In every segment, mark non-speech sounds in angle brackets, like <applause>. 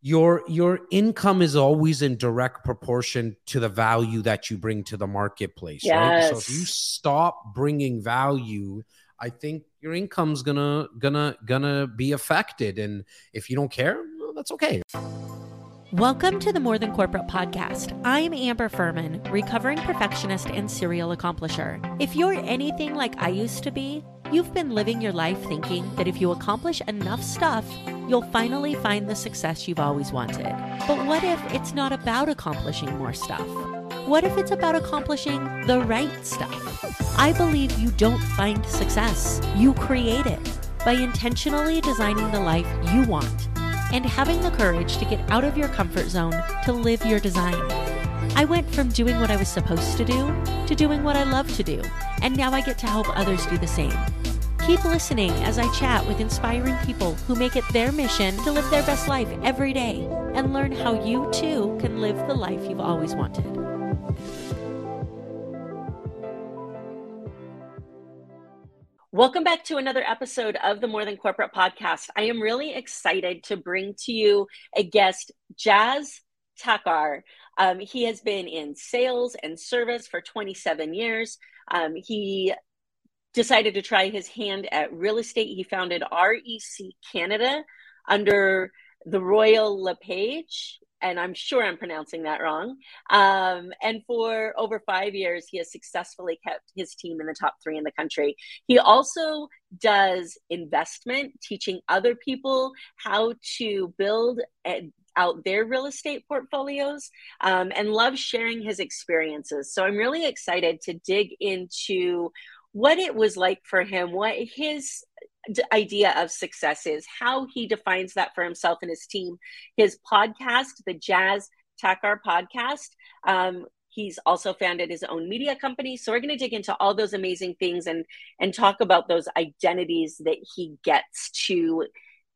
your your income is always in direct proportion to the value that you bring to the marketplace yes. right so if you stop bringing value i think your income's gonna gonna gonna be affected and if you don't care well, that's okay Welcome to the More Than Corporate podcast. I'm Amber Furman, recovering perfectionist and serial accomplisher. If you're anything like I used to be, you've been living your life thinking that if you accomplish enough stuff, you'll finally find the success you've always wanted. But what if it's not about accomplishing more stuff? What if it's about accomplishing the right stuff? I believe you don't find success, you create it by intentionally designing the life you want and having the courage to get out of your comfort zone to live your design. I went from doing what I was supposed to do to doing what I love to do, and now I get to help others do the same. Keep listening as I chat with inspiring people who make it their mission to live their best life every day and learn how you too can live the life you've always wanted. Welcome back to another episode of the More Than Corporate podcast. I am really excited to bring to you a guest, Jazz Takhar. Um, he has been in sales and service for 27 years. Um, he decided to try his hand at real estate. He founded REC Canada under the Royal LePage and I'm sure I'm pronouncing that wrong. Um, and for over five years, he has successfully kept his team in the top three in the country. He also does investment, teaching other people how to build out their real estate portfolios um, and loves sharing his experiences. So I'm really excited to dig into what it was like for him, what his idea of success is, how he defines that for himself and his team. His podcast, the Jazz Takhar podcast, um, he's also founded his own media company so we're going to dig into all those amazing things and and talk about those identities that he gets to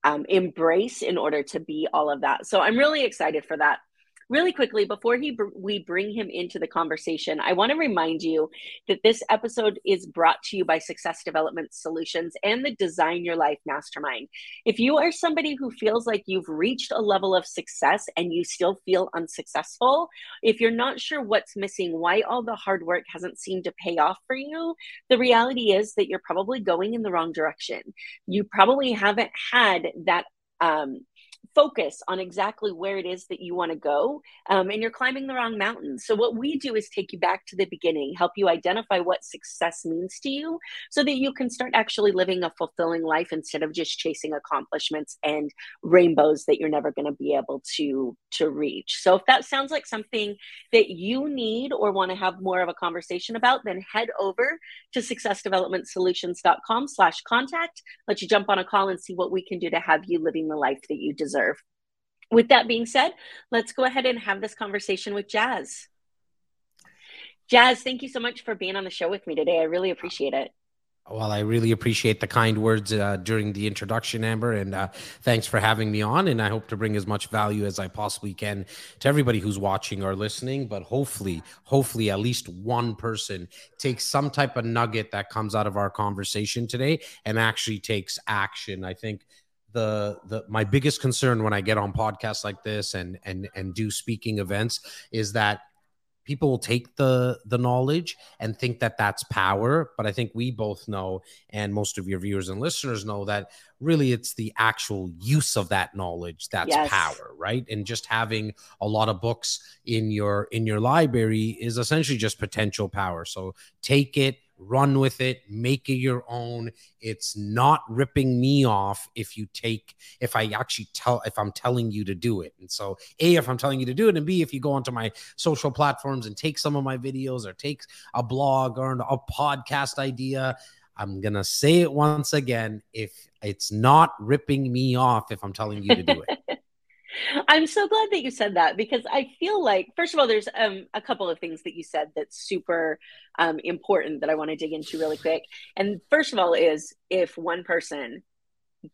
um, embrace in order to be all of that. So i'm really excited for that really quickly before he br- we bring him into the conversation i want to remind you that this episode is brought to you by success development solutions and the design your life mastermind. If you are somebody who feels like you've reached a level of success and you still feel unsuccessful if you're not sure what's missing why all the hard work hasn't seemed to pay off for you the reality is that you're probably going in the wrong direction. You probably haven't had that um, focus on exactly where it is that you want to go um, and you're climbing the wrong mountain. So what we do is take you back to the beginning help you identify what success means to you so that you can start actually living a fulfilling life instead of just chasing accomplishments and rainbows that you're never going to be able to to reach. So if that sounds like something that you need or want to have more of a conversation about then head over to successdevelopmentsolutions.com slash contact. Let you jump on a call and see what we can do to have you living the life that you deserve deserve. With that being said, let's go ahead and have this conversation with Jazz. Jazz, thank you so much for being on the show with me today. I really appreciate it. Well, I really appreciate the kind words uh, during the introduction, Amber, and uh, thanks for having me on. And I hope to bring as much value as I possibly can to everybody who's watching or listening. But hopefully, hopefully, at least one person takes some type of nugget that comes out of our conversation today and actually takes action. I think the the my biggest concern when I get on podcasts like this and and and do speaking events is that people will take the the knowledge and think that that's power. But i think we both know and most of your viewers and listeners know that really it's the actual use of that knowledge that's yes. power right? And just having a lot of books in your in your library is essentially just potential power. So take it run with it, make it your own. It's not ripping me off if you take, if I actually tell, if I'm telling you to do it. And so, A, if I'm telling you to do it, and B, if you go onto my social platforms and take some of my videos or take a blog or a podcast idea, I'm going to say it once again. If it's not ripping me off, if I'm telling you to do it. <laughs> I'm so glad that you said that because I feel like, first of all, there's um, a couple of things that you said that's super um, important that I want to dig into really quick. And first of all, is if one person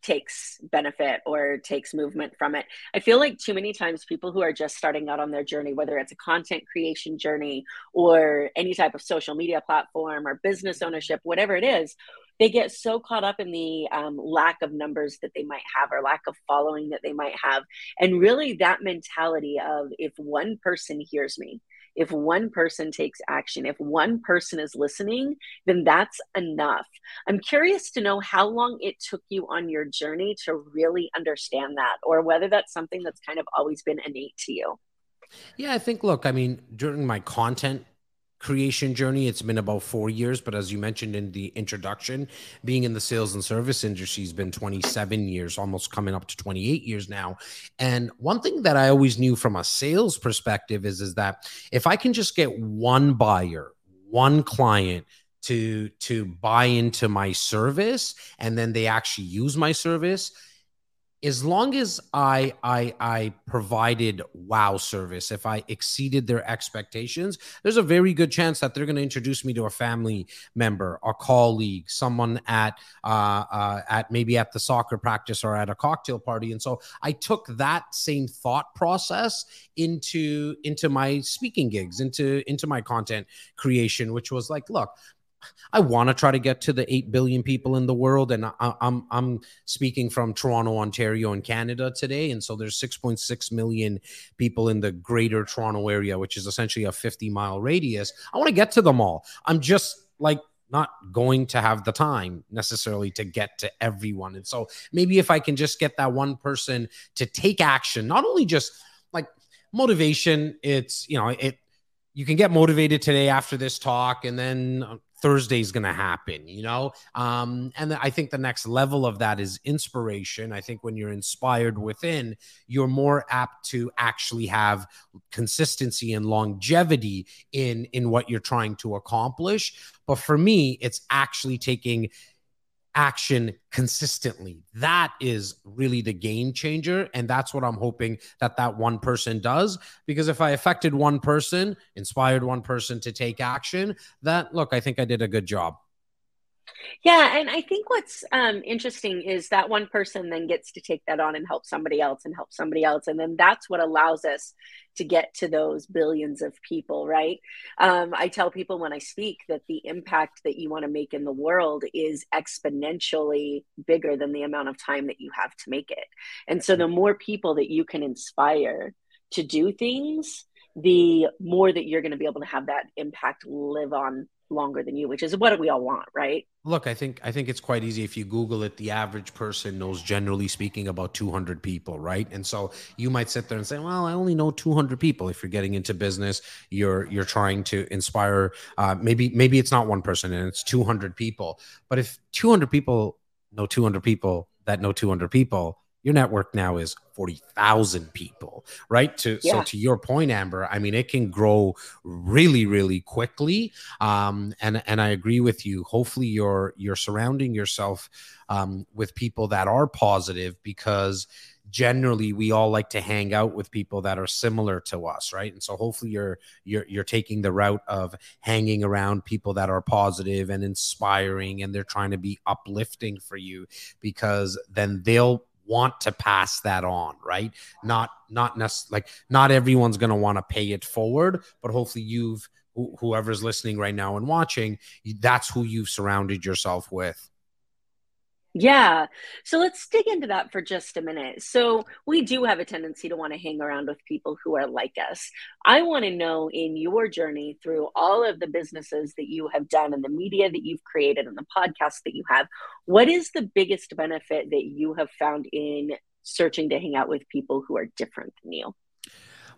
takes benefit or takes movement from it. I feel like too many times people who are just starting out on their journey, whether it's a content creation journey or any type of social media platform or business ownership, whatever it is, they get so caught up in the um, lack of numbers that they might have or lack of following that they might have and really that mentality of if one person hears me if one person takes action, if one person is listening, then that's enough. I'm curious to know how long it took you on your journey to really understand that, or whether that's something that's kind of always been innate to you. Yeah, I think, look, I mean, during my content creation journey it's been about four years but as you mentioned in the introduction being in the sales and service industry has been 27 years almost coming up to 28 years now. And one thing that i always knew from a sales perspective is is that if i can just get one buyer one client to to buy into my service and then they actually use my service as long as I I I provided wow service, if I exceeded their expectations, there's a very good chance that they're going to introduce me to a family member, a colleague, someone at uh, uh, at maybe at the soccer practice or at a cocktail party. And so I took that same thought process into into my speaking gigs, into into my content creation, which was like, look, I want to try to get to the 8 billion people in the world. And I, am I'm, I'm speaking from Toronto, Ontario, and Canada today. And so there's 6.6 million people in the greater Toronto area, which is essentially a 50 mile radius. I want to get to them all. I'm just like not going to have the time necessarily to get to everyone. And so maybe if I can just get that one person to take action, not only just like motivation, it's, you know, it, you can get motivated today after this talk and then uh, Thursday's going to happen, you know? Um, and I think the next level of that is inspiration. I think when you're inspired within, you're more apt to actually have consistency and longevity in in what you're trying to accomplish. But for me, it's actually taking action consistently. That is really the game changer. And that's what I'm hoping that that one person does. Because if I affected one person, inspired one person to take action, that look, I think I did a good job. Yeah, and I think what's um, interesting is that one person then gets to take that on and help somebody else and help somebody else, and then that's what allows us to get to those billions of people, right? Um, I tell people when I speak that the impact that you want to make in the world is exponentially bigger than the amount of time that you have to make it, and so the more people that you can inspire to do things, the more that you're going to be able to have that impact live on longer than you, which is what we all want, right? Look, I think I think it's quite easy if you Google it. The average person knows, generally speaking, about 200 people, right? And so you might sit there and say, "Well, I only know 200 people." If you're getting into business, you're you're trying to inspire. Uh, maybe maybe it's not one person and it's 200 people. But if 200 people know 200 people that know 200 people, your network now is 40,000 people, right? To yeah. so to your point Amber, I mean it can grow really really quickly. Um and and I agree with you. Hopefully you're you're surrounding yourself um with people that are positive because generally we all like to hang out with people that are similar to us right and so hopefully you're you're you're taking the route of hanging around people that are positive and inspiring and they're trying to be uplifting for you because then they'll want to pass that on, right? Not not necessarily like not everyone's going to want to pay it forward, but hopefully you've whoever's listening right now and watching, that's who you've surrounded yourself with. Yeah. So let's dig into that for just a minute. So we do have a tendency to want to hang around with people who are like us. I want to know in your journey through all of the businesses that you have done and the media that you've created and the podcasts that you have, what is the biggest benefit that you have found in searching to hang out with people who are different than you?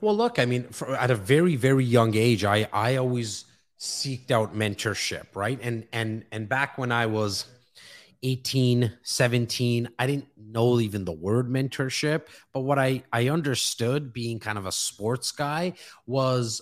Well, look, I mean, for, at a very, very young age, I, I always seeked out mentorship, right? And, and, and back when I was, 18 17 i didn't know even the word mentorship but what i i understood being kind of a sports guy was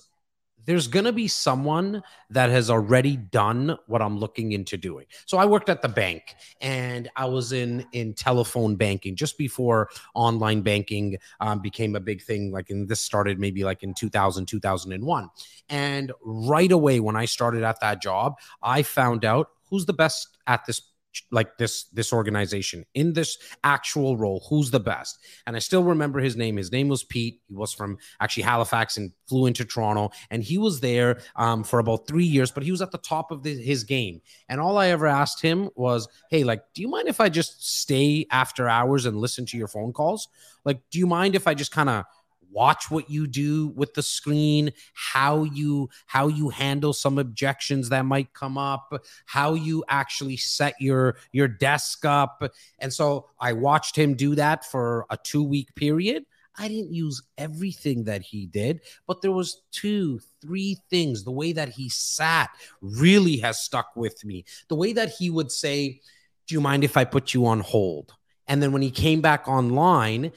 there's going to be someone that has already done what i'm looking into doing. So i worked at the bank and i was in in telephone banking just before online banking um, became a big thing like and this started maybe like in 2000 2001 and right away when i started at that job i found out who's the best at this like this this organization in this actual role who's the best? And i still remember his name. His name was pete. He was from actually halifax and flew into toronto. And he was there um, for about three years but he was at the top of the, his game. And all i ever asked him was hey like do you mind if i just stay after hours and listen to your phone calls? Like do you mind if i just kind of watch what you do with the screen how you how you handle some objections that might come up how you actually set your your desk up and so i watched him do that for a 2 week period I didn't use everything that he did, but there was two, three things. The way that he sat really has stuck with me. The way that he would say, "Do you mind if I put you on hold?" And then when he came back online,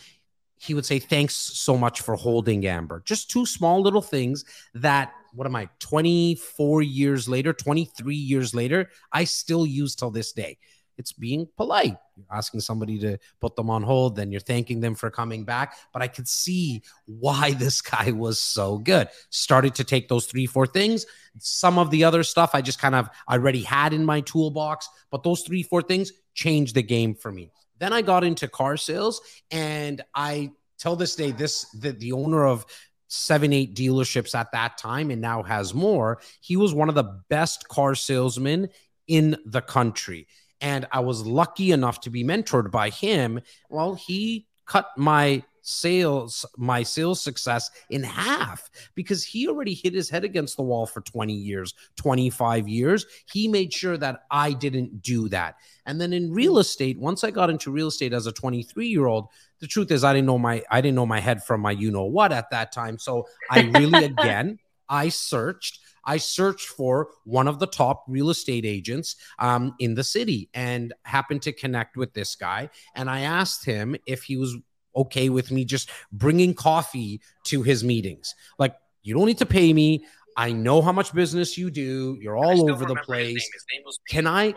he would say, Thanks so much for holding Amber. Just two small little things that, what am I, 24 years later, 23 years later, I still use till this day. It's being polite. You're asking somebody to put them on hold, then you're thanking them for coming back. But I could see why <laughs> this guy was so good. Started to take those three, four things. Some of the other stuff I just kind of already had in my toolbox, but those three, four things changed the game for me. Then I got into car sales, and I tell this day, this the, the owner of seven, eight dealerships at that time and now has more. He was one of the best car salesmen in the country. And I was lucky enough to be mentored by him. Well, he cut my sales my sales success in half because he already hit his head against the wall for 20 years 25 years. He made sure that i didn't do that. And then in real estate once i got into real estate as a 23 year old the truth is i didn't know my i didn't know my head from my you know what at that time. So i really <laughs> again i searched I searched for one of the top real estate agents um, in the city and happened to connect with this guy. And I asked him if he was okay with me just bringing coffee to his meetings. Like, you don't need to pay me. I know how much business you do. You're all over the place. His name. His name Can I,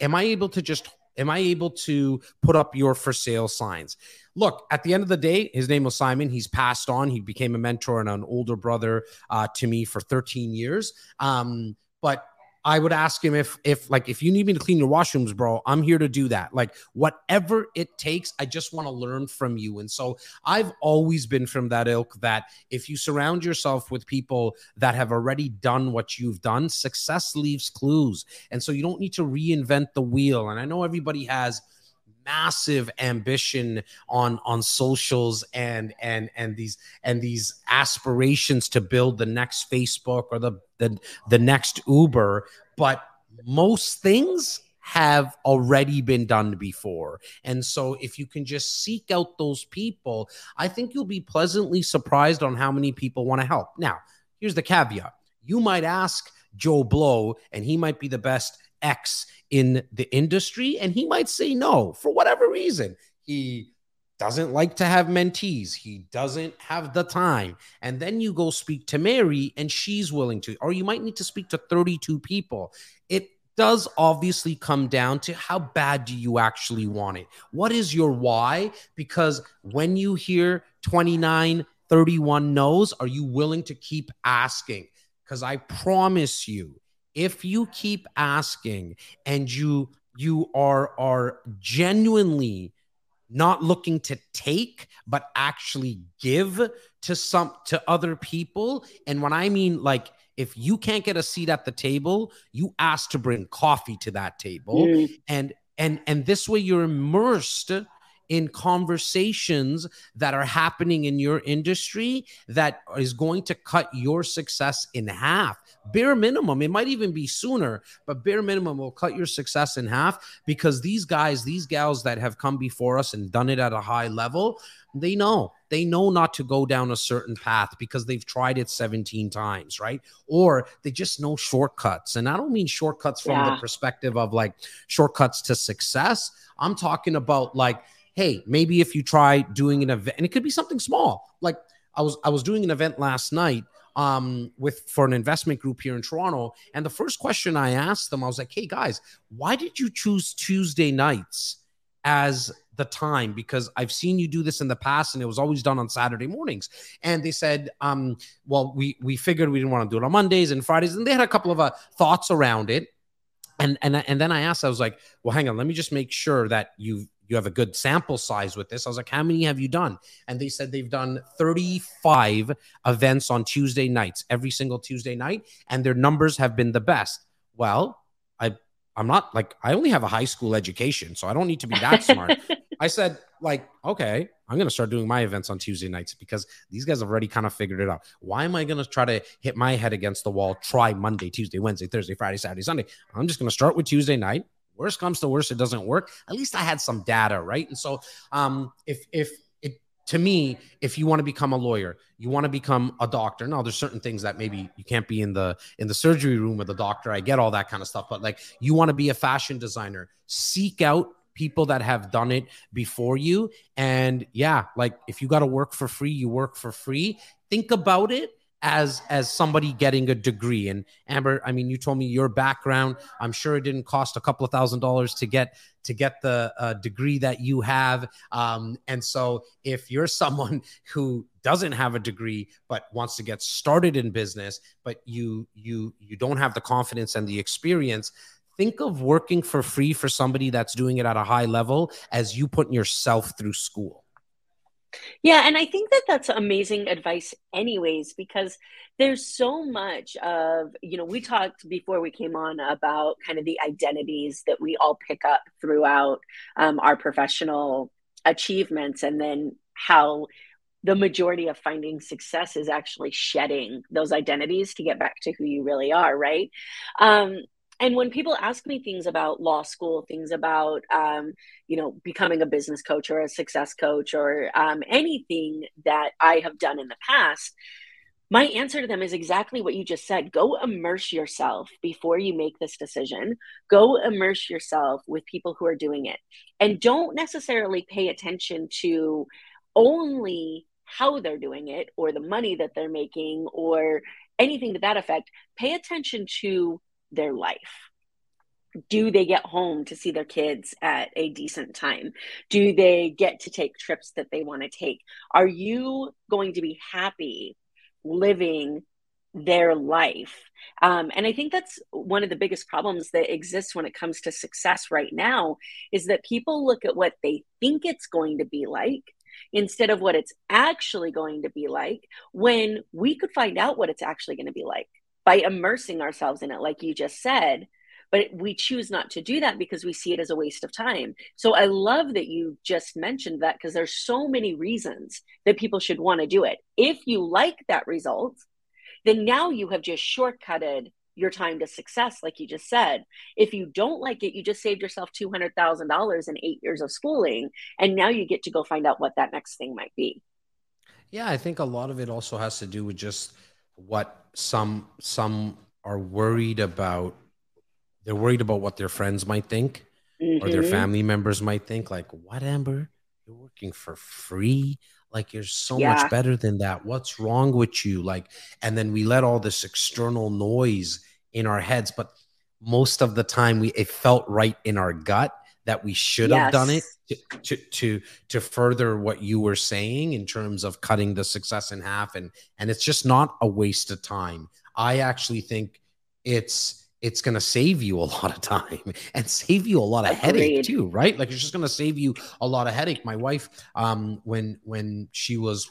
am I able to just, am I able to put up your for sale signs? Look, at the end of the day, his name was Simon. He's passed on. He became a mentor and an older brother uh, to me for 13 years. Um, but I would ask him if if like if you need me to clean your washrooms, bro, I'm here to do that. Like whatever it takes, I just want to learn from you. And so I've always been from that ilk that if you surround yourself with people that have already done what you've done, success leaves clues. And so you don't need to reinvent the wheel. And I know everybody has massive ambition on on socials and and and these and these aspirations to build the next Facebook or the the, the next Uber, but most things have already been done before. And so if you can just seek out those people, I think you'll be pleasantly surprised on how many people want to help. Now, here's the caveat. You might ask Joe Blow and he might be the best X in the industry and he might say no for whatever reason. He doesn't like to have mentees. He doesn't have the time. And then you go speak to Mary and she's willing to, or you might need to speak to 32 people. It does obviously come down to how bad do you actually want it? What is your why? Because when you hear 29, 31 no's, are you willing to keep asking? Because I promise you, if you keep asking and you you are are genuinely not looking to take but actually give to some to other people and when i mean like if you can't get a seat at the table you ask to bring coffee to that table mm. and and and this way you're immersed in conversations that are happening in your industry that is going to cut your success in half. Bare minimum, it might even be sooner, but bare minimum will cut your success in half because these guys, these gals that have come before us and done it at a high level, they know they know not to go down a certain path because they've tried it 17 times right or they just know shortcuts and i don't mean shortcuts from yeah. the perspective of like shortcuts to success i'm talking about like hey, maybe if you try doing an event, and it could be something small. Like I was I was doing an event last night um, with for an investment group here in Toronto, and the first question I asked them, I was like, hey guys, why did you choose Tuesday nights as the time because I've seen you do this in the past and it was always done on Saturday mornings. And they said, um, well, we we figured we didn't want to do it on Mondays and Fridays, and they had a couple of uh, thoughts around it. and and and then I asked, I was like, well, hang on, let me just make sure that you you have a good sample size with this. I was like, how many have you done? And they said they've done 35 events on Tuesday nights, every single Tuesday night, and their numbers have been the best. Well, I I'm not like I only have a high school education, so I don't need to be that smart. <laughs> I said, like, okay, I'm going to start doing my events on Tuesday nights because these guys have already kind of figured it out. Why am I going to try to hit my head against the wall, try Monday, Tuesday, Wednesday, Thursday, Friday, Saturday, Sunday? I'm just going to start with Tuesday night. Worst comes to worst, it doesn't work. At least I had some data, right? And so, um, if if it to me, if you want to become a lawyer, you want to become a doctor. Now, there's certain things that maybe you can't be in the in the surgery room with a doctor. I get all that kind of stuff, but like you want to be a fashion designer, seek out people that have done it before you. And yeah, like if you got to work for free, you work for free. Think about it as as somebody getting a degree. And amber i mean you told me your background. I'm sure it didn't cost a couple of thousand dollars to get to get the uh, degree that you have. Um, and so if you're <laughs> someone who doesn't have a degree but wants to get started in business but you you you don't have the confidence and the experience think of working for free for somebody that's doing it at a high level as you putting yourself through school. Yeah, and I think that that's amazing advice, anyways, because there's so much of, you know, we talked before we came on about kind of the identities that we all pick up throughout um, our professional achievements, and then how the majority of finding success is actually shedding those identities to get back to who you really are, right? Um, and when people ask me things about law school things about um, you know becoming a business coach or a success coach or um, anything that i have done in the past my answer to them is exactly what you just said. Go immerse yourself before you make this decision. Go immerse yourself with people who are doing it. And don't necessarily pay attention to only how they're doing it or the money that they're making or anything to that effect. Pay attention to their life? Do they get home to see their kids at a decent time? Do they get to take trips that they want to take? Are you going to be happy living their life? Um, and i think that's one of the biggest problems that exists when it comes to success right now is that people look at what they think it's going to be like instead of what it's actually going to be like when we could find out what it's actually going to be like by immersing ourselves in it, like you just said. But we choose not to do that because we see it as a waste of time. So I love that you just mentioned that because there's so many reasons that people should want to do it. If you like that result, then now you have just shortcutted your time to success, like you just said. If you don't like it, you just saved yourself $200,000 in eight years of schooling. And now you get to go find out what that next thing might be. Yeah, I think a lot of it also has to do with just what some some are worried about they're worried about what their friends might think mm-hmm. or their mm-hmm. family members might think like what amber you're working for free like you're so yeah. much better than that what's wrong with you like and then we let all this external noise in our heads but most of the time we it felt right in our gut that we should yes. have done it to, to, to to further what you were saying in terms of cutting the success in half. And and it's just not a waste of time. I actually think it's it's going to save you a <laughs> lot of time and save you a lot of Agreed. headache too right? Like it's just going to save you a lot of headache. My wife um when when she was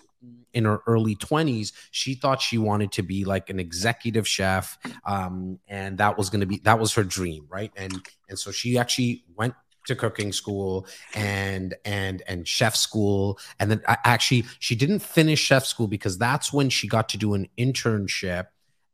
in her early 20s she thought she wanted to be like an executive chef um, and that was going to be that was her dream right? And and so she actually went to cooking school and and and chef school. And then actually she didn't finish chef school because that's when she got to do an internship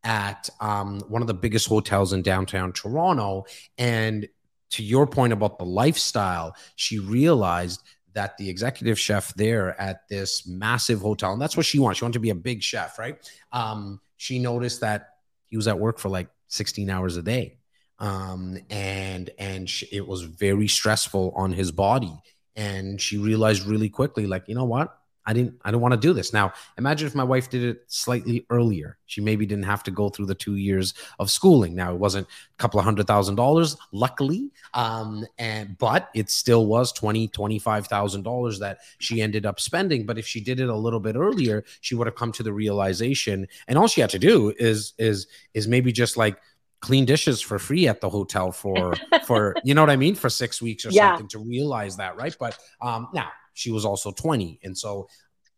at um, one of the biggest hotels in downtown Toronto. And to your point about the lifestyle she realized that the executive chef there at this massive hotel and that's what she wanted she wanted to be a big chef right? Um, she noticed that he was at work for like 16 hours a day um, and and she, it was very stressful on his body. And she realized really quickly, like, you know what? I didn't I don't want to do this. Now, imagine if my wife did it slightly earlier. She maybe didn't have to go through the 2 years of schooling. Now, it wasn't a couple of hundred thousand dollars, luckily. Um and but it still was 20 $25,000 that she ended up spending, but if she did it a little bit earlier, she would have come to the realization and all she had to do is is is maybe just like clean dishes for free at the hotel for <laughs> for you know what I mean for six weeks or Yeah. something to realize that, right? But um now she was also 20. And so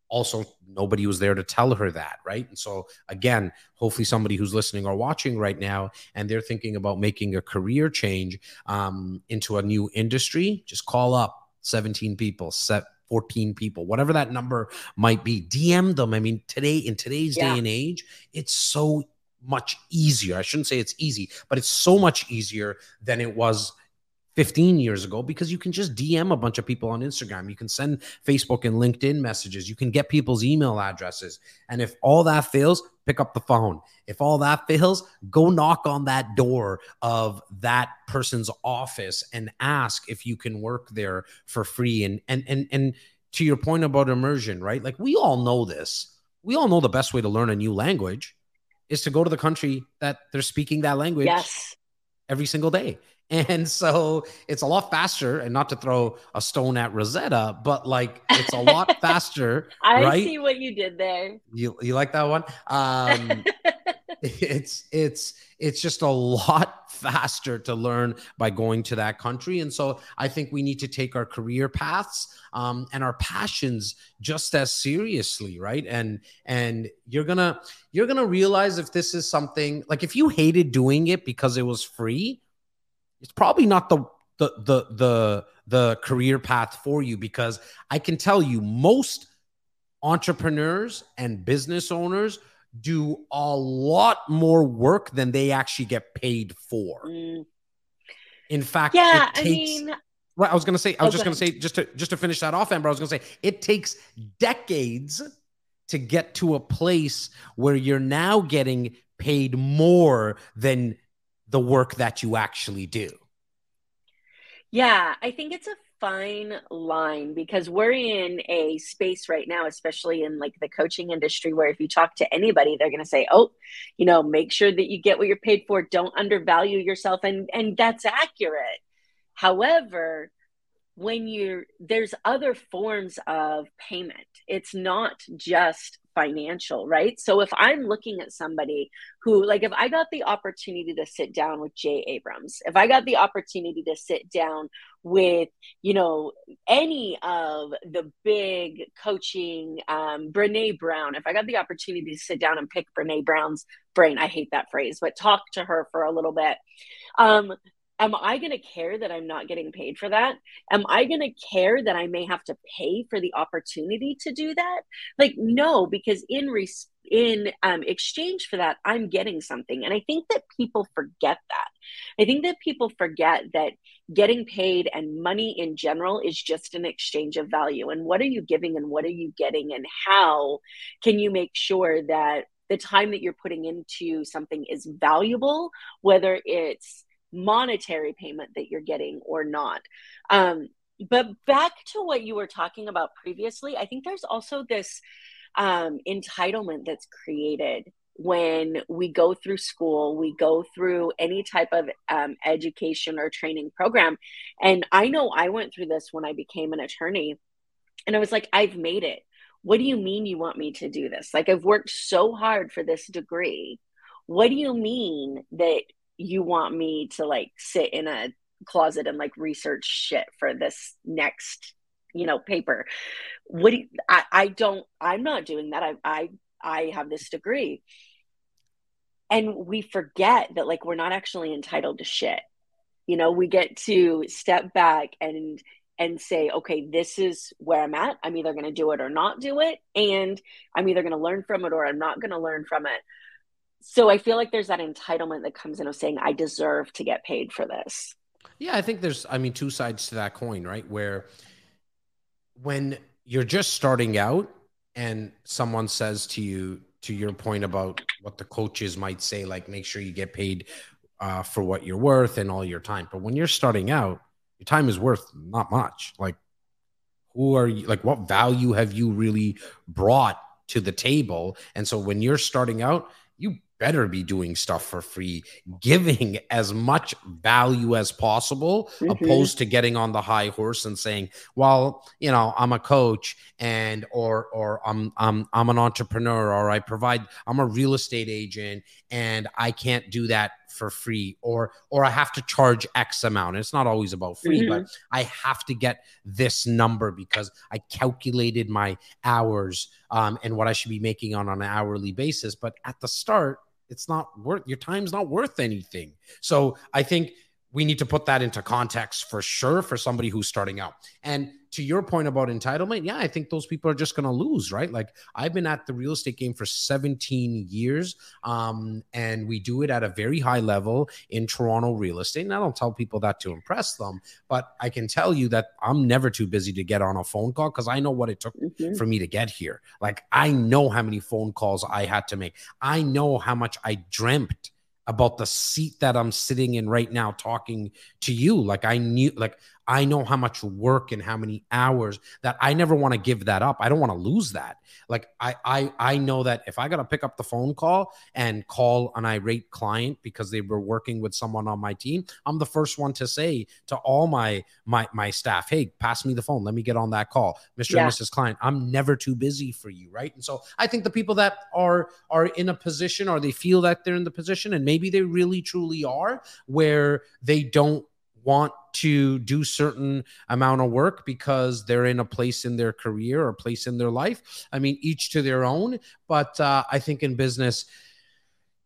also nobody was there to tell her that, right? And so again, hopefully somebody who's listening or watching right now and they're thinking about making a career change um, into a new industry, just call up 17 people, set 14 people, whatever that number might be. DM them. I mean, today in today's Yeah. day and age, it's so much easier. I shouldn't say it's easy, but it's so much easier than it was 15 years ago because you can just DM a bunch of people on Instagram. You can send Facebook and LinkedIn messages. You can get people's email addresses. And if all that fails, pick up the phone. If all that fails, go knock on that door of that person's office and ask if you can work there for free. And and and and to your point about immersion, right? Like we all know this. We all know the best way to learn a new language is to go to the country that they're speaking that language Yes. every single day. And <laughs> so it's a lot faster, and not to throw a stone at Rosetta, but like it's a lot <laughs> faster, I right? see what you did there. You you like that one? Um, <laughs> it's it's it's just a lot <laughs> faster to learn by going to that country. And so i think we need to take our career paths um, and our passions just as seriously right? And and you're gonna you're gonna realize if this is something like if you hated doing it because it was free it's probably not the the the the the career path for you because i can tell you most entrepreneurs and business owners do a lot more work than they actually get paid for. Mm, In fact, yeah, it I mean, Right, I was gonna say. I Oh, was just go gonna say just to just to finish that off, Amber. I was gonna say it takes decades to get to a place where you're now getting paid more than the work that you actually do. Yeah, I think it's a fine line because we're in a space right now, especially in like the coaching industry, where if you talk to anybody, they're going to say, "Oh, you know, make sure that you get what you're paid for. Don't undervalue yourself," and and that's accurate. However, when you're there's other forms of payment. It's not just financial, right? So if I'm looking at somebody who like if I got the opportunity to sit down with Jay Abrams, if I got the opportunity to sit down with, you know, any of the big coaching um Brene Brown, if I got the opportunity to sit down and pick Brene Brown's brain, I hate that phrase, but talk to her for a little bit. Um am I going to care that I'm not getting paid for that? Am I going to care that I may have to pay for the opportunity to do that? Like, no, because in in um, exchange for that, I'm getting something, and I think that people forget that. I think that people forget that getting paid and money in general is just an exchange of value. And what are you giving, and what are you getting, and how can you make sure that the time that you're putting into something is valuable, whether it's monetary payment that you're getting or not. Um, but back to what you were talking about previously, I think there's also this um, entitlement that's created when we go through school, we go through any type of um, education or training program. And I know I went through this when I became an attorney, and I was like, I've made it. What do you mean you want me to do this? Like, I've worked so hard for this degree. What do you mean that you want me to like sit in a closet and like research shit for this next you know paper? What do you, I, I don't i'm not doing that. I, I i have this degree. And we forget that like we're not actually entitled to shit. You know we get to step back and and say okay this is where i'm at. I'm either going to do it or not do it and i'm either going to learn from it or i'm not going to learn from it so I feel like there's that entitlement that comes in of saying I deserve to get paid for this. Yeah, I think there's, I mean, two sides to that coin, right? Where when you're just starting out and someone says to you, to your point about what the coaches might say, like make sure you get paid uh, for what you're worth and all your time. But when you're starting out, your time is worth not much. Like, who are you? Like, what value have you really brought to the table? And so when you're starting out, better be doing stuff for free, giving as much value as possible, mm-hmm. opposed to getting on the high horse and saying, "Well, you know, I'm a coach and or or I'm I'm I'm an entrepreneur or I provide I'm a real estate agent and I can't do that for free or or I have to charge X amount. It's not always about free, mm-hmm. but I have to get this number because I calculated my hours um, and what I should be making on, on an hourly basis. But at the start, it's not worth your time's not worth anything. So I think we need to put that into context for sure for somebody who's starting out. And to your point about entitlement, yeah, I think those people are just going to lose, right? Like I've been at the real estate game for 17 years, um, and we do it at a very high level in Toronto real estate. And I don't tell people that to impress them, but I can tell you that I'm never too busy to get on a phone call because I know what it took mm-hmm. for me to get here. Like I know how many phone calls I had to make. I know how much I dreamt about the seat that I'm sitting in right now talking to you. Like I knew, like I know how much work and how many hours that I never want to give that up. I don't want to lose that. Like I I I know that if I got to pick up the phone call and call an irate client because they were working with someone on my team, I'm the first one to say to all my my my staff, "Hey, pass me the phone. Let me get on that call." Mr. Yeah. and Mrs. Client, I'm never too busy for you, right? And so I think the people that are are in a position or they feel that they're in the position and maybe they really truly are where they don't want to do certain amount of work because they're in a place in their career or place in their life. I mean, each to their own. But uh, I think in business,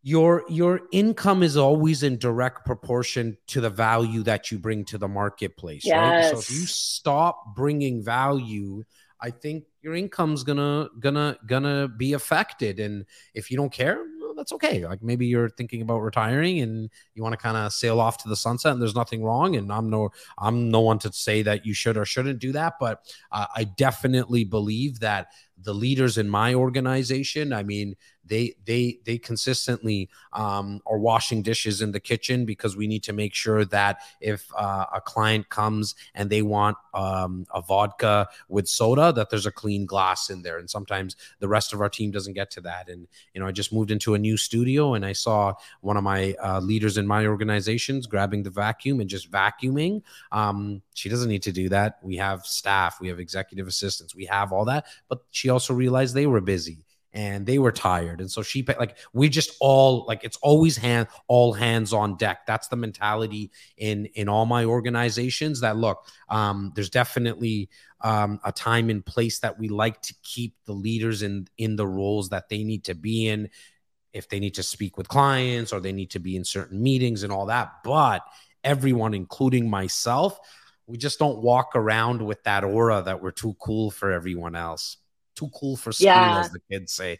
your your income is always in direct proportion to the value that you bring to the marketplace yes. right so if you stop bringing value i think your income's gonna gonna gonna be affected and if you don't care that's okay. Like maybe you're thinking about retiring and you want to kind of sail off to the sunset, and there's nothing wrong. And I'm no I'm no one to say that you should or shouldn't do that, but uh, I definitely believe that the leaders in my organization, I mean, they they they consistently um, are washing dishes in the kitchen because we need to make sure that if uh, a client comes and they want um, a vodka with soda that there's a clean glass in there. And sometimes the rest of our team doesn't get to that. And you know i just moved into a new studio and i saw one of my uh, leaders in my organizations grabbing the vacuum and just vacuuming. Um, she doesn't need to do that. We have staff we have executive assistants we have all that. But she also realized they were busy and they were tired and so she like we just all like it's always hand all hands on deck. That's the mentality in in all my organizations that look um there's definitely um a time and place that we like to keep the leaders in in the roles that they need to be in. If they need to speak with clients or they need to be in certain meetings and all that but everyone including myself we just don't walk around with that aura that we're too cool for everyone else too cool for school, yeah. as the kids say.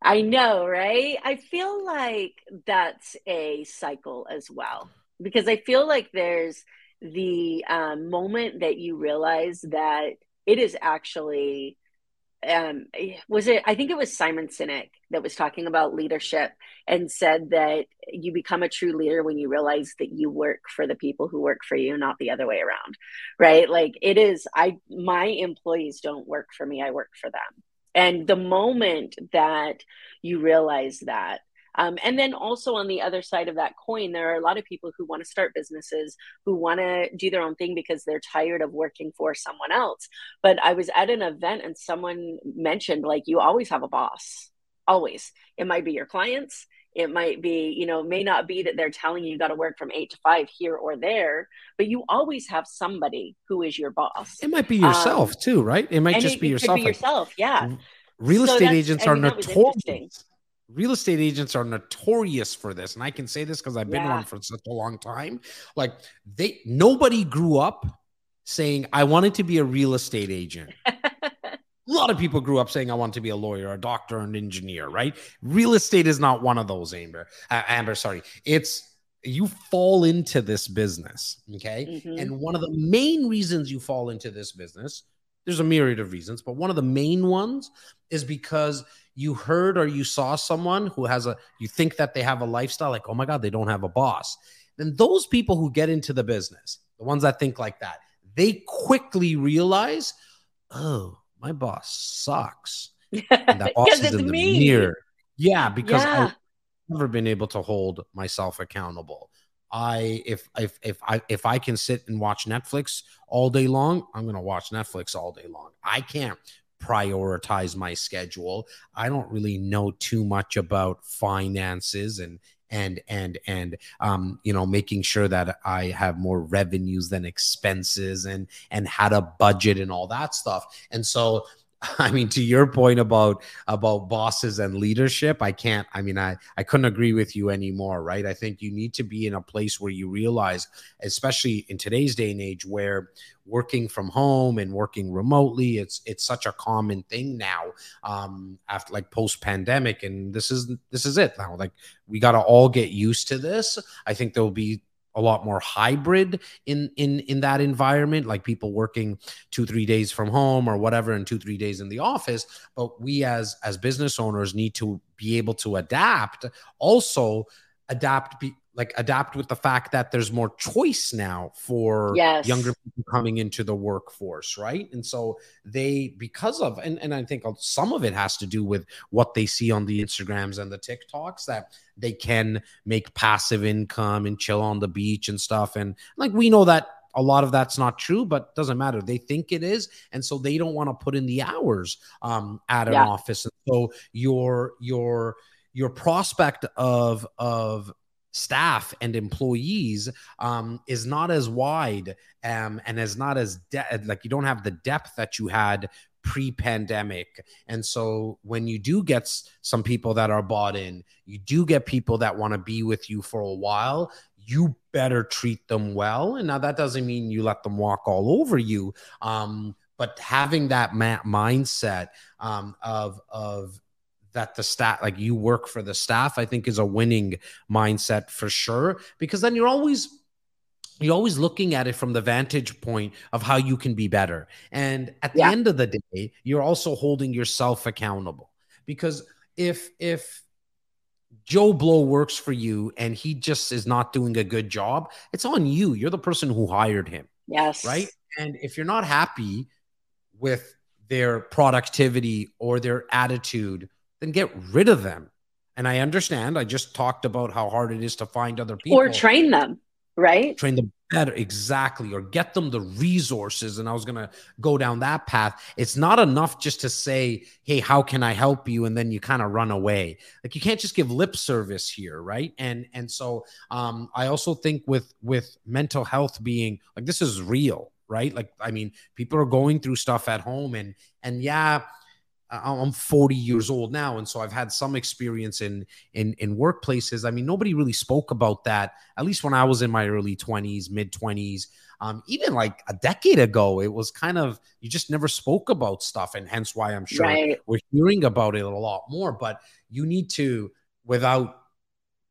I know, right? I feel like that's a cycle as well because I feel like there's the um, moment that you realize that it is actually um, was it i think it was simon sinek that was talking about leadership and said that you become a true leader when you realize that you work for the people who work for you not the other way around right? Like it is i my employees don't work for me i work for them. And the moment that you realize that um, and then also on the other side of that coin, there are a lot of people who want to start businesses, who want to do their own thing because they're tired of working for someone else. But I was at an event and someone mentioned, like, you always have a boss, always. It might be your clients. It might be, you know, may not be that they're telling you you got to work from eight to five here or there, but you always have somebody who is your boss. It might be yourself um, too, right? It might just it, be yourself. Be yourself, yeah. Real so estate agents are notorious real estate agents are notorious for this and i can say this because i've been yeah. one for such a long time. Like they nobody grew up saying i wanted to be a real estate agent. <laughs> A lot of people grew up saying i want to be a lawyer a doctor an engineer right? Real estate is not one of those amber uh, amber sorry. It's you fall into this business okay? Mm-hmm. and one of the main reasons you fall into this business there's a myriad of reasons but one of the main ones is because you heard or you saw someone who has a you think that they have a lifestyle like oh my god they don't have a boss then those people who get into the business the ones that think like that they quickly realize oh my boss sucks and that <laughs> boss is in the me. mirror yeah because yeah. I, never been able to hold myself accountable. I if if if I if I can sit and watch Netflix all day long, I'm to watch Netflix all day long. I can't prioritize my schedule. I don't really know too much about finances and and and and um, you know making sure that I have more revenues than expenses and and how to budget and all that stuff. And so <laughs> I mean, to your point about about bosses and leadership, I can't. I mean, I I couldn't agree with you anymore. Right? I think you need to be in a place where you realize, especially in today's day and age, where working from home and working remotely, it's it's such a common thing now. Um, after like post pandemic, and this is this is it now. Like we got to all get used to this. I think there will be a lot more hybrid in in in that environment like people working 2 3 days from home or whatever and 2 3 days in the office. But we as as business owners need to be able to adapt also adapt be, like adapt with the fact that there's more choice now for yes. younger people coming into the workforce right and so they because of and, and i think some of it has to do with what they see on the instagrams and the tiktoks that they can make passive income and chill on the beach and stuff and like we know that a lot of that's not true, but doesn't matter. They think it is, and so they don't want to put in the hours um, at an yeah. office. And so your your your prospect of of staff and employees um, is not as wide um, and is not as de- like you don't have the depth that you had pre-pandemic. And so when you do get some people that are bought in you do get people that want to be with you for a while you better treat them well. And now that doesn't mean you let them walk all over you um, but having that ma- mindset um, of of that the staff like you work for the staff i think is a winning mindset for sure because then you're always you're always looking at it from the vantage point of how you can be better and at the yeah. end of the day you're also holding yourself accountable because if if Joe Blow works for you and he just is not doing a good job, it's on you. You're the person who hired him. Yes. Right. And if you're not happy with their productivity or their attitude then get rid of them. And I understand. I just talked about how hard it is to find other people or train them, right? Train them better, exactly, or get them the resources. And I was going to go down that path. It's not enough just to say, "Hey, how can I help you?" and then you kind of run away. Like you can't just give lip service here, right? And and so um, I also think with with mental health being like this is real, right? Like I mean, people are going through stuff at home, and and yeah I'm 40 years old now, and so I've had some experience in in in workplaces. I mean, nobody really spoke about that. At least when I was in my early 20s, mid 20s, um, even like a decade ago, it was kind of you just never spoke about stuff, and hence why I'm sure right. we're hearing about it a lot more. But you need to, without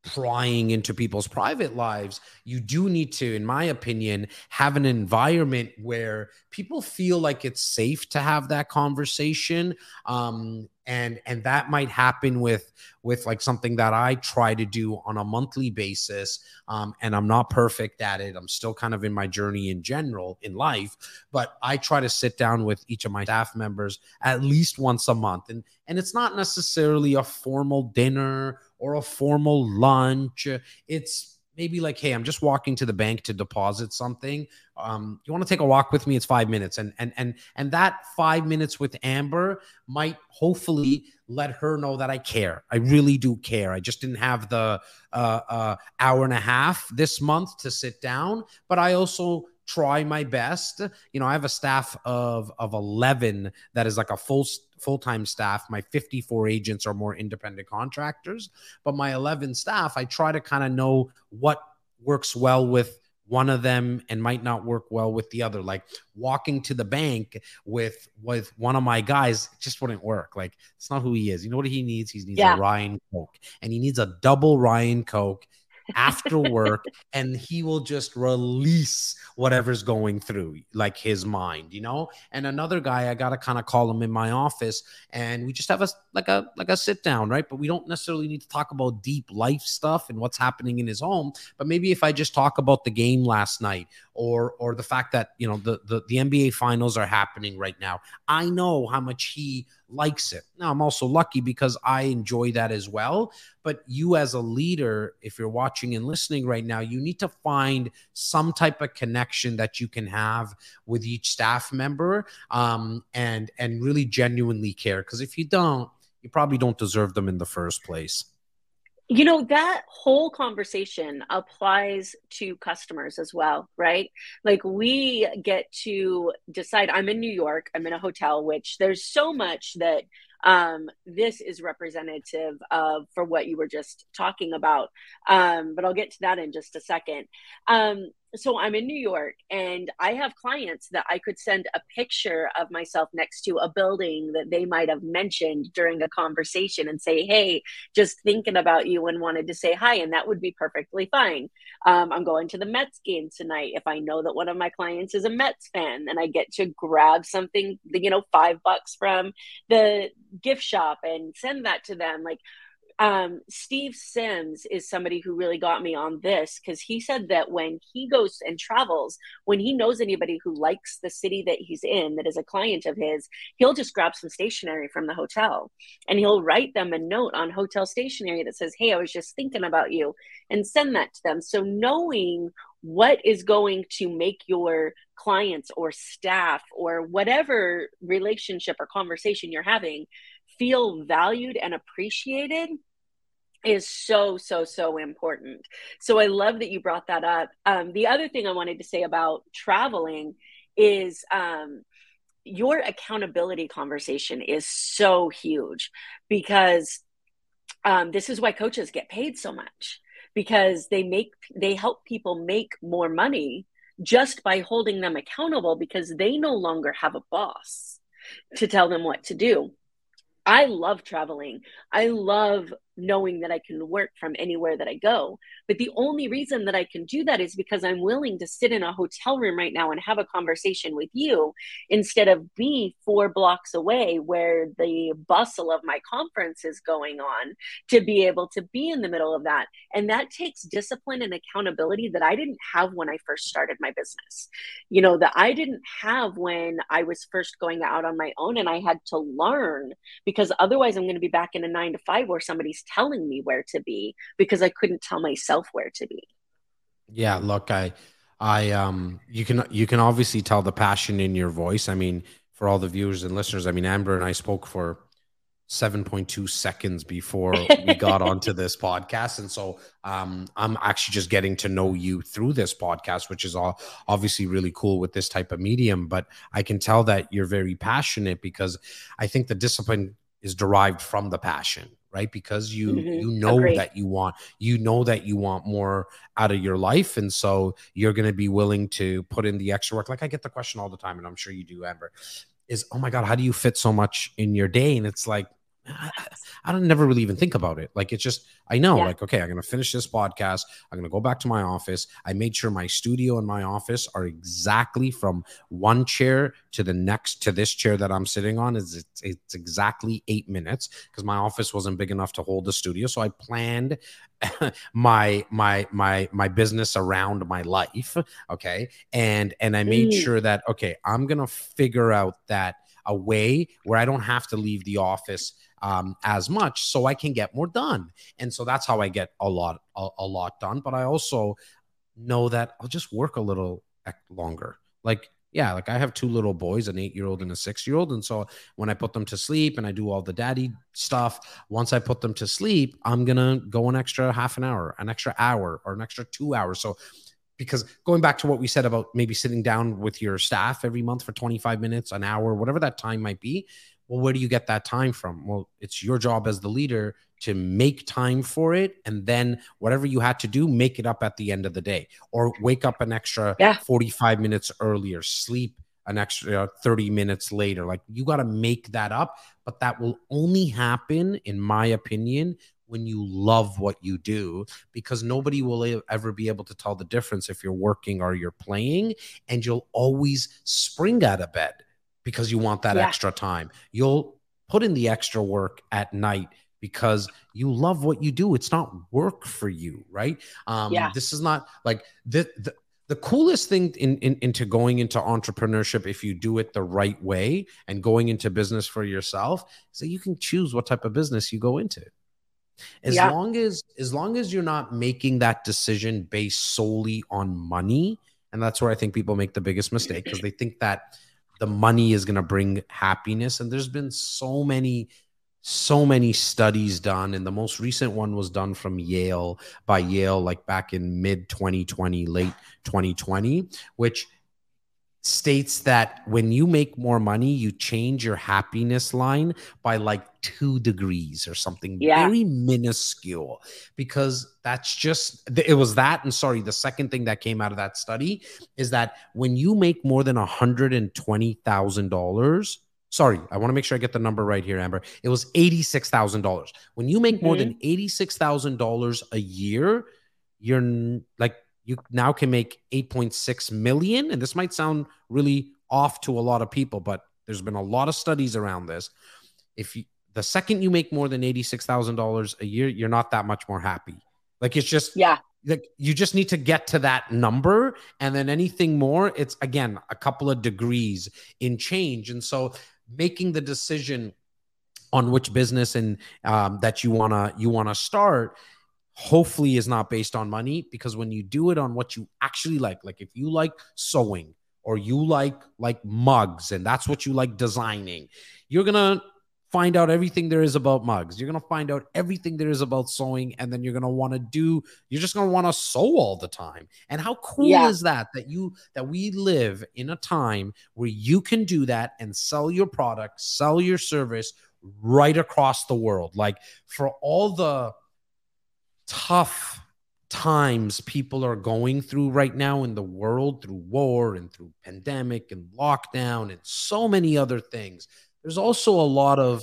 prying into people's private lives, you do need to, in my opinion, have an environment where people feel like it's safe to have that conversation. Um, and and that might happen with with like something that I try to do on a monthly basis. Um, and I'm not perfect at it. I'm still kind of in my journey in general in life, but I try to sit down with each of my staff members at least once a month. And and it's not necessarily a formal dinner or a formal lunch. It's maybe like, hey, I'm just walking to the bank to deposit something. Um, you want to take a walk with me? It's five minutes, and and and and that five minutes with Amber might hopefully let her know that I care. I really do care. I just didn't have the uh, uh, hour and a half this month to sit down, but I also try my best. You know, I have a staff of of 11 that is like a full full-time staff. My 54 agents are more independent contractors, but my 11 staff, I try to kind of know what works well with one of them and might not work well with the other like walking to the bank with with one of my guys just wouldn't work like it's not who he is you know what he needs he needs yeah. a ryan coke and he needs a double ryan coke after work and he will just release whatever's going through like his mind you know? And another guy i gotta kind of call him in my office and we just have a like a like a sit down right? But we don't necessarily need to talk about deep life stuff and what's happening in his home but maybe if i just talk about the game last night or or the fact that you know the the, the nba finals are happening right now i know how much he likes it. Now, I'm also lucky because I enjoy that as well. But you, as a leader, if you're watching and listening right now, you need to find some type of connection that you can have with each staff member um, and and really genuinely care. Because if you don't, you probably don't deserve them in the first place. You know, that whole conversation applies to customers as well, right? Like we get to decide I'm in New York, I'm in a hotel, which there's so much that um, this is representative of for what you were just talking about. Um, but I'll get to that in just a second. Um, so I'm in New York and I have clients that I could send a picture of myself next to a building that they might have mentioned during a conversation and say, Hey, just thinking about you and wanted to say hi. And that would be perfectly fine. Um, I'm going to the Mets game tonight. If I know that one of my clients is a Mets fan, and I get to grab something, you know, five bucks from the gift shop and send that to them. Like, um, Steve Sims is somebody who really got me on this because he said that when he goes and travels, when he knows anybody who likes the city that he's in, that is a client of his, he'll just grab some stationery from the hotel and he'll write them a note on hotel stationery that says, Hey, I was just thinking about you, and send that to them. So knowing what is going to make your clients or staff or whatever relationship or conversation you're having feel valued and appreciated is so so so important. So i love that you brought that up. Um, the other thing i wanted to say about traveling is um, your accountability conversation is so huge because um, this is why coaches get paid so much because they make they help people make more money just by holding them accountable because they no longer have a boss to tell them what to do. I love traveling. I love knowing that I can work from anywhere that I go. But the only reason that I can do that is because I'm willing to sit in a hotel room right now and have a conversation with you instead of be four blocks away where the bustle of my conference is going on to be able to be in the middle of that. And that takes discipline and accountability that I didn't have when I first started my business. You know, that I didn't have when I was first going out on my own and I had to learn because otherwise I'm going to be back in a nine to five where somebody's telling me where to be because I couldn't tell myself where to be. Yeah, look, I I um you can you can obviously tell the passion in your voice. I mean, for all the viewers and listeners, I mean Amber and I spoke for 7.2 seconds before we <laughs> got onto this podcast and so um, i'm actually just getting to know you through this podcast which is all obviously really cool with this type of medium but i can tell that you're very passionate because i think the discipline is derived from the passion right because you mm-hmm. you know Agreed. that you want you know that you want more out of your life and so you're going to be willing to put in the extra work like i get the question all the time and i'm sure you do amber is oh my god how do you fit so much in your day and it's like I, I don't never really even think about it. Like it's just I know yeah. like okay, I'm gonna finish this podcast. I'm gonna go back to my office. I made sure my studio and my office are exactly from one chair to the next to this chair that I'm sitting on. Is it's, it's exactly eight minutes because my office wasn't big enough to hold the studio. So I planned <laughs> my my my my business around my life. Okay, and and I made mm. sure that okay, I'm gonna figure out that a way where I don't have to leave the office um, as much so I can get more done. And so that's how I get a lot, a, a lot done. But I also know that I'll just work a little longer. Like, yeah, like I have two little boys, an eight year old and a six year old. And so when I put them to sleep and I do all the daddy stuff, once I put them to sleep, I'm going to go an extra half an hour, an extra hour, or an extra two hours. So because going back to what we said about maybe sitting down with your staff every month for 25 minutes, an hour, whatever that time might be, well, where do you get that time from? Well, it's your job as the leader to make time for it. And then whatever you had to do, make it up at the end of the day or wake up an extra yeah. 45 minutes earlier, sleep an extra 30 minutes later. Like you got to make that up. But that will only happen, in my opinion, when you love what you do because nobody will ever be able to tell the difference if you're working or you're playing and you'll always spring out of bed because you want that yeah. extra time. You'll put in the extra work at night because you love what you do. It's not work for you, right? Um, yeah. This is not like the, the the coolest thing in, in, into going into entrepreneurship if you do it the right way and going into business for yourself is that you can choose what type of business you go into as yeah. long as as long as you're not making that decision based solely on money and that's where i think people make the biggest mistake because they think that the money is going to bring happiness. And there's been so many so many studies done. And the most recent one was done from Yale by Yale like back in mid 2020 late 2020 which states that when you make more money, you change your happiness line by like two degrees or something yeah. very minuscule because that's just it was that. And sorry, the second thing that came out of that study is that when you make more than a hundred and twenty thousand dollars. Sorry, I want to make sure I get the number right here, Amber. It was $86,000. When you make mm-hmm. more than $86,000 a year, you're like you now can make 8.6 million. And this might sound really off to a lot of people but there's been a lot of studies around this. If you the second you make more than $86,000 a year you're not that much more happy. Like it's just yeah. like you just need to get to that number. And then anything more it's again a couple of degrees in change. And so making the decision on which business and um, that you want to you want to start hopefully is not based on money because when you do it on what you actually like like if you like sewing or you like like mugs and that's what you like designing you're going to find out everything there is about mugs. You're going to find out everything there is about sewing and then you're going to want to do you're just going to want to sew all the time. And how cool yeah. is that that you that we live in a time where you can do that and sell your product sell your service right across the world. Like for all the tough times people are going through right now in the world through war and through pandemic and lockdown and so many other things. There's also a lot of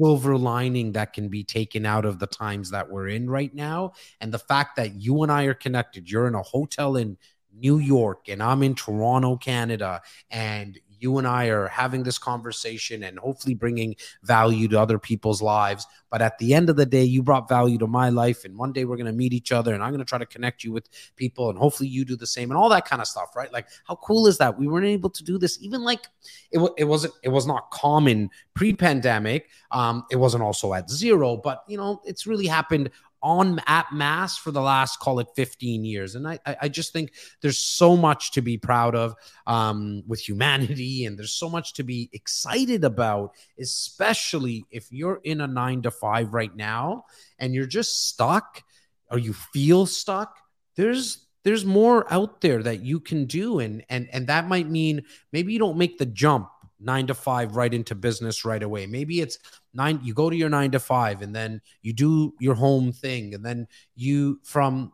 silver lining that can be taken out of the times that we're in right now. And the fact that you and I are connected you're in a hotel in New York and I'm in Toronto Canada and you and I are having this conversation and hopefully bringing value to other people's lives. But at the end of the day, you brought value to my life. And one day we're going to meet each other and I'm going to try to connect you with people. And hopefully you do the same and all that kind of stuff, right? Like, how cool is that? We weren't able to do this. Even like it, it wasn't, it was not common pre pandemic. Um, it wasn't also at zero, but you know, it's really happened on at mass for the last call it 15 years and i i just think there's so much to be proud of um, with humanity and there's so much to be excited about especially if you're in a nine to five right now and you're just stuck or you feel stuck there's there's more out there that you can do and and and that might mean maybe you don't make the jump nine to five right into business right away. Maybe it's nine, you go to your nine to five and then you do your home thing. And then you, from,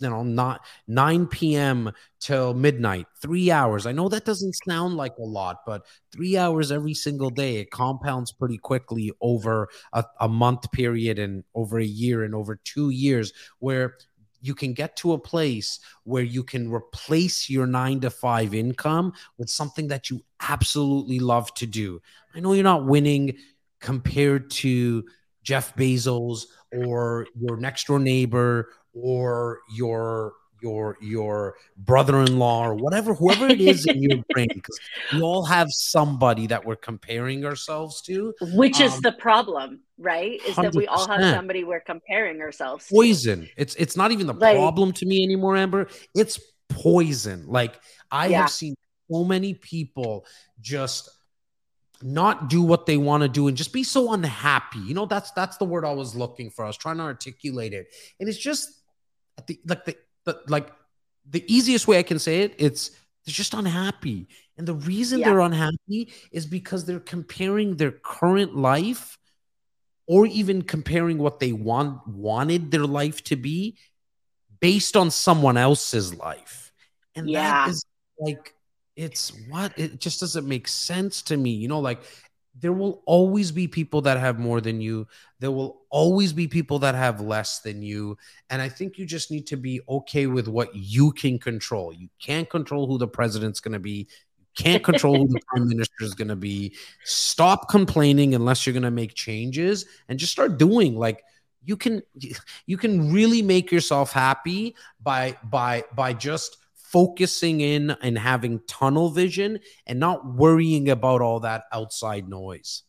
you know, not 9 p.m. till midnight, three hours. I know that doesn't sound like a lot, but three hours every single day, it compounds pretty quickly over a, a month period and over a year and over two years where you can get to a place where you can replace your nine to five income with something that you absolutely love to do. I know you're not winning compared to Jeff Bezos or your next door neighbor or your your your brother-in-law or whatever whoever it is in your <laughs> brain because we all have somebody that we're comparing ourselves to which is um, the problem right is 100%. that we all have somebody we're comparing ourselves to. poison it's it's not even the like, problem to me anymore amber it's poison like i yeah. have seen so many people just not do what they want to do and just be so unhappy you know that's that's the word i was looking for i was trying to articulate it and it's just the like the the like the easiest way I can say it, it's they're just unhappy. And the reason yeah. they're unhappy is because they're comparing their current life or even comparing what they want wanted their life to be based on someone else's life. And yeah. that is like it's what it just doesn't make sense to me. You know, like there will always be people that have more than you. There will always be people that have less than you. And I think you just need to be okay with what you can control. You can't control who the president's going to be. You can't control who the <laughs> prime minister is going to be. Stop complaining unless you're going to make changes and just start doing like you can you can really make yourself happy by by by just focusing in and having tunnel vision and not worrying about all that outside noise.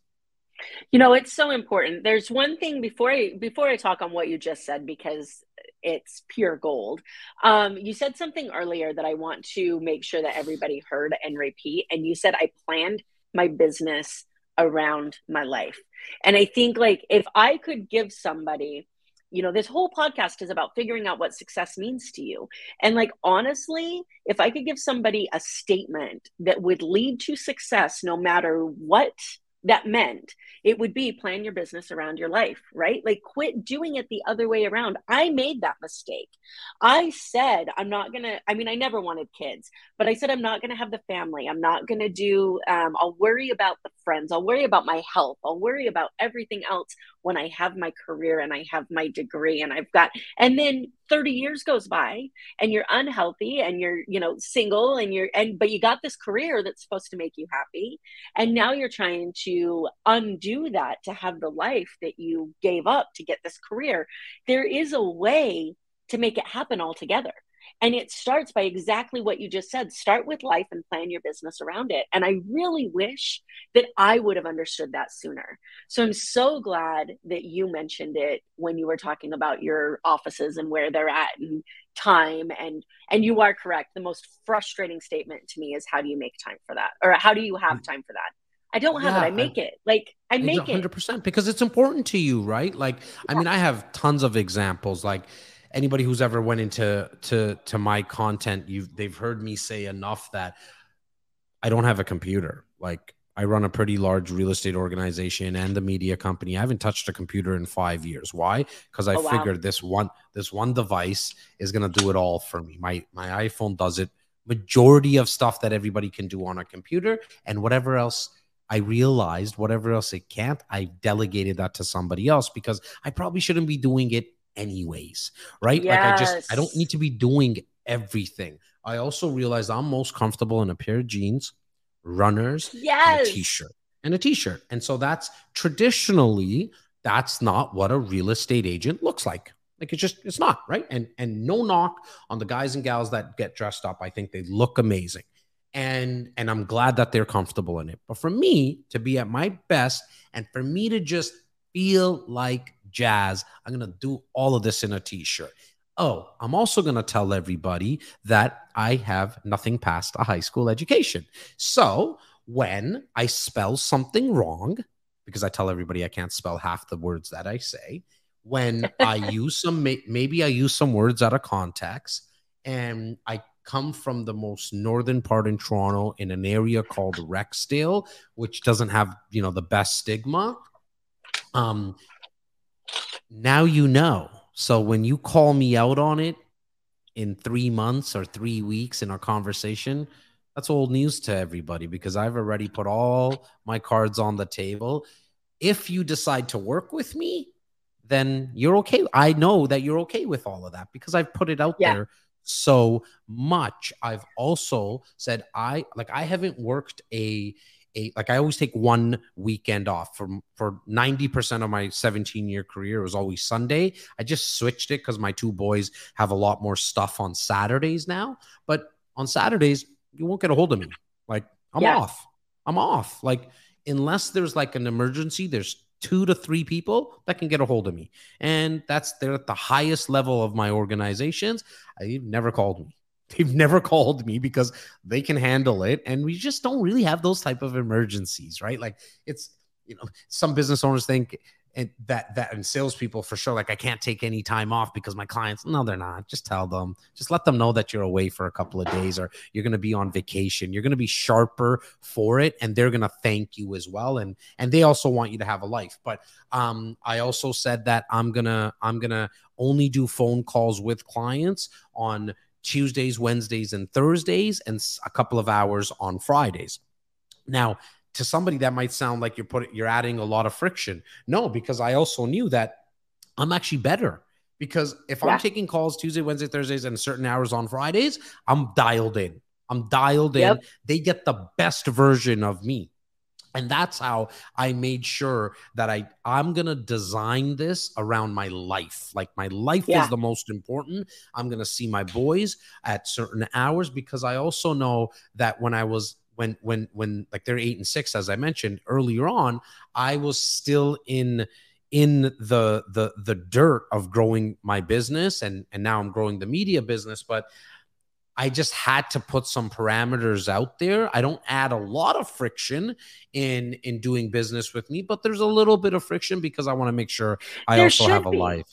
You know, it's so important. There's one thing before I before I talk on what you just said because it's pure gold. Um, you said something earlier that I want to make sure that everybody heard and repeat. And you said I planned my business around my life. And I think like if I could give somebody you know this whole podcast is about figuring out what success means to you and like honestly if i could give somebody a statement that would lead to success no matter what that meant it would be plan your business around your life, right? Like quit doing it the other way around. I made that mistake. I said, I'm not to, I mean, I never wanted kids, but I said, I'm not to have the family. I'm not to do, um, I'll worry about the friends. I'll worry about my health. I'll worry about everything else when I have my career and I have my degree and I've got, and then 30 years goes by and you're unhealthy and you're, you know, single and you're, and, but you got this career that's supposed to make you happy. And now you're trying to undo that to have the life that you gave up to get this career. There is a way to make it happen altogether. And it starts by exactly what you just said start with life and plan your business around it. And I really wish that I would have understood that sooner. So I'm so glad that you mentioned it when you were talking about your offices and where they're at and time and and you are correct the most frustrating statement to me is how do you make time for that or how do you have mm. time for that I don't have yeah, it. I make I, it. Like I make 100% it 100% because it's important to you, right? Like yeah. I mean, I have tons of examples like anybody who's ever went into to to my content, you've they've heard me say enough that I don't have a computer. Like I run a pretty large real estate organization and a media company. I haven't touched a computer in five years. Why? Because I oh, figured wow. this one this one device is gonna do it all for me. My my iPhone does it. Majority of stuff that everybody can do on a computer and whatever else I realized whatever else it can't, I delegated that to somebody else because I probably shouldn't be doing it anyways, right? Yes. Like I just I don't need to be doing everything. I also realized I'm most comfortable in a pair of jeans, runners, yes. and a t-shirt. And a t-shirt. And so that's traditionally that's not what a real estate agent looks like. Like it's just it's not, right? And and no knock on the guys and gals that get dressed up. I think they look amazing. And and I'm glad that they're comfortable in it. But for me to be at my best and for me to just feel like Jas. I'm going to do all of this in a t shirt. Oh, I'm also going to tell everybody that I have nothing past a high school education. So when I spell something wrong, because I tell everybody I can't spell half the words that I say, when <laughs> I use some, maybe I use some words out of context and I come from the most northern part in Toronto in an area called Rexdale, which doesn't have, you know, the best stigma. Um, now you know. So when you call me out on it in three months or three weeks in our conversation, that's old news to everybody because I've already put all my cards on the table. If you decide to work with me, then you're okay. I know that you're okay with all of that because I've put it out yeah. there so much. I've also said I like I haven't worked a eight like i always take one weekend off for for 90% of my 17 year career it was always sunday. I just switched it because my two boys have a lot more stuff on saturdays now but on saturdays you won't get a hold of me. Like i'm yeah. off. I'm off. Like unless there's like an emergency there's two to three people that can get a hold of me. And that's they're at the highest level of my organizations. I've never called me They've never called me because they can handle it. And we just don't really have those type of emergencies, right? Like it's, you know, some business owners think and that that and salespeople for sure, like I can't take any time off because my clients, no, they're not. Just tell them, just let them know that you're away for a couple of days or you're gonna be on vacation. You're gonna be sharper for it, and they're gonna thank you as well. And and they also want you to have a life. But um, I also said that I'm gonna I'm gonna only do phone calls with clients on Tuesdays, Wednesdays, and Thursdays, and a couple of hours on Fridays. Now, to somebody that might sound like you're putting you're adding a lot of friction. No, because I also knew that I'm actually better. Because if yeah. I'm taking calls Tuesday, Wednesday, Thursdays, and certain hours on Fridays, I'm dialed in. I'm dialed in. They get the best version of me. And that's how i made sure that i i'm gonna design this around my life. Like my life yeah. is the most important. I'm gonna see my boys at certain hours because i also know that when i was when when when like they're eight and six as i mentioned earlier on i was still in in the the the dirt of growing my business and and now i'm growing the media business. But I just had to put some parameters out there. I don't add a lot of friction in in doing business with me, but there's a little bit of friction because I want to make sure I there also have a life.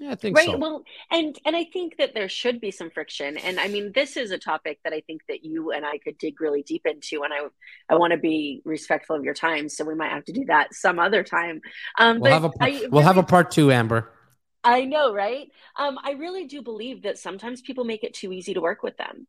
Yeah, I think right. So. Well, and and I think that there should be some friction. And I mean, this is a topic that I think that you and I could dig really deep into. And I I want to be respectful of your time, so we might have to do that some other time. Um, we'll have a I, we'll have a part two, Amber. I know, right? Um, I really do believe that sometimes people make it too easy to work with them.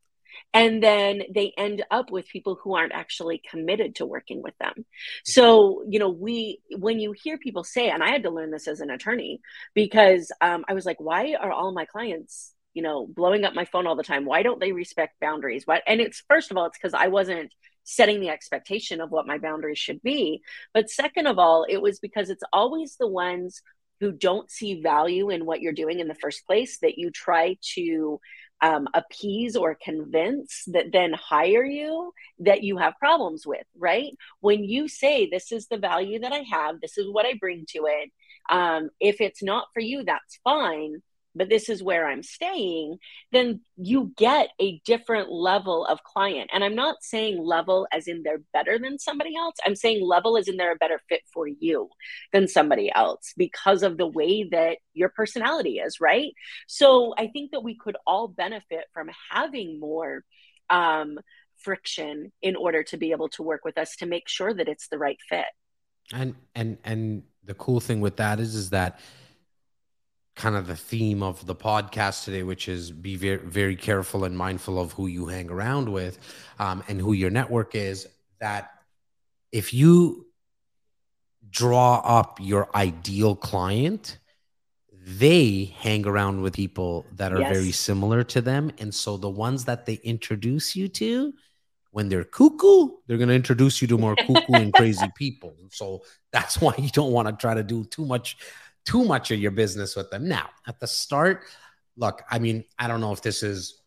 And then they end up with people who aren't actually committed to working with them. So, you know, we, when you hear people say, and I had to learn this as an attorney because um, I was like, why are all my clients, you know, blowing up my phone all the time? Why don't they respect boundaries? What? And it's, first of all, it's because I wasn't setting the expectation of what my boundaries should be. But second of all, it was because it's always the ones who don't see value in what you're doing in the first place that you try to um, appease or convince that then hire you that you have problems with, right? When you say, This is the value that I have, this is what I bring to it. Um, if it's not for you, that's fine but this is where I'm staying, then you get a different level of client. And I'm not saying level as in they're better than somebody else. I'm saying level as in they're a better fit for you than somebody else because of the way that your personality is, right? So I think that we could all benefit from having more um, friction in order to be able to work with us to make sure that it's the right fit. And and and the cool thing with that is is that kind of the theme of the podcast today, which is be very, very careful and mindful of who you hang around with um, and who your network is. That if you draw up your ideal client, they hang around with people that are yes. very similar to them. And so the ones that they introduce you to, when they're cuckoo, they're going to introduce you to more cuckoo and crazy <laughs> people. And so that's why you don't want to try to do too much too much of your business with them. Now, at the start, look, I mean, I don't know if this is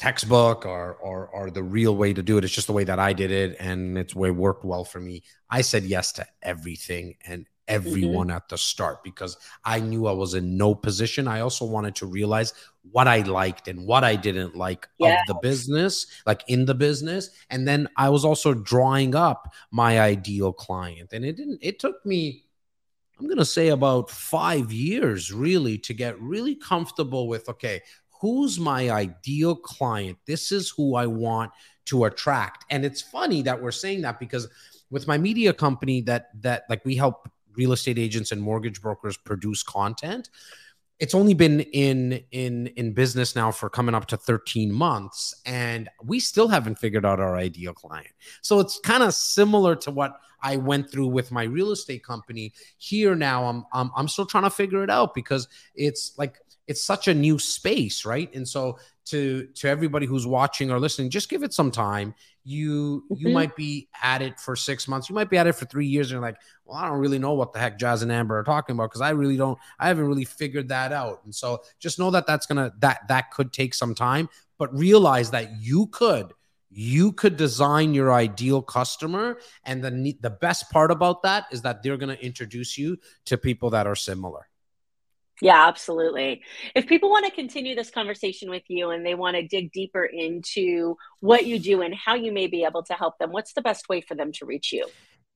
textbook or or or the real way to do it. It's just the way that I did it, and it's way worked well for me. I said yes to everything and everyone mm-hmm. at the start because I knew I was in no position. I also wanted to realize what I liked and what I didn't like of the business, like in the business. And then I was also drawing up my ideal client. And it didn't, it took me I'm going to say about five years really to get really comfortable with okay, who's my ideal client? This is who I want to attract. And it's funny that we're saying that because with my media company that that like we help real estate agents and mortgage brokers produce content it's only been in in in business now for coming up to 13 months and we still haven't figured out our ideal client. So it's kind of similar to what i went through with my real estate company. Here now i'm i'm, I'm still trying to figure it out because it's like it's such a new space right? And so to to everybody who's watching or listening just give it some time you mm-hmm. you might be at it for six months. You might be at it for three years and you're like well i don't really know what the heck Jas and amber are talking about because i really don't i haven't really figured that out. And so just know that that's gonna that that could take some time but realize that you could you could design your ideal customer and the the best part about that is that they're going to introduce you to people that are similar yeah, absolutely. If people want to continue this conversation with you and they want to dig deeper into what you do and how you may be able to help them, what's the best way for them to reach you?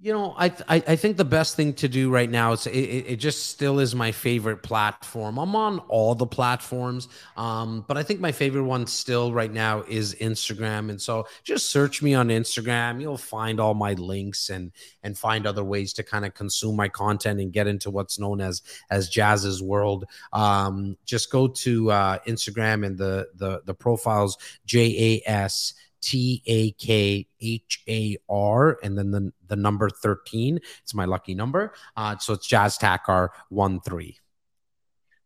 You know, I, I, I think the best thing to do right now is it, it just still is my favorite platform. I'm on all the platforms, um, but I think my favorite one still right now is Instagram. And so just search me on Instagram. You'll find all my links and and find other ways to kind of consume my content and get into what's known as as Jas's world. Um, just go to uh, Instagram and the the the profiles J A S T A K H A R, and then the, the number 13. It's my lucky number. Uh, so it's Jas Takhar 1 3.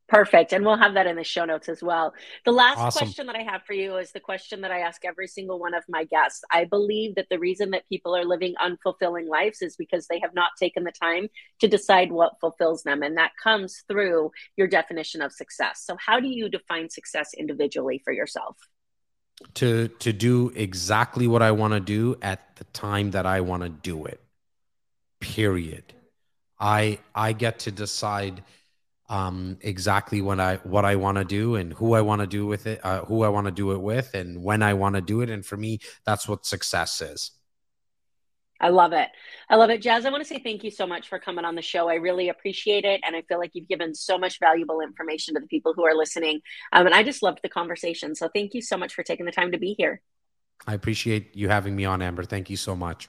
Perfect. And we'll have that in the show notes as well. The last Awesome. question that I have for you is the question that I ask every single one of my guests. I believe that the reason that people are living unfulfilling lives is because they have not taken the time to decide what fulfills them. And that comes through your definition of success. So, how do you define success individually for yourself? To to do exactly what I want to do at the time that I want to do it. Period. I I get to decide um, exactly what I what I want to do and who I want to do with it, uh, who I want to do it with, and when I want to do it. And for me, that's what success is. I love it. I love it. Jas, I want to say thank you so much for coming on the show. I really appreciate it. And I feel like you've given so much valuable information to the people who are listening. Um, and I just loved the conversation. So thank you so much for taking the time to be here. I appreciate you having me on, Amber. Thank you so much.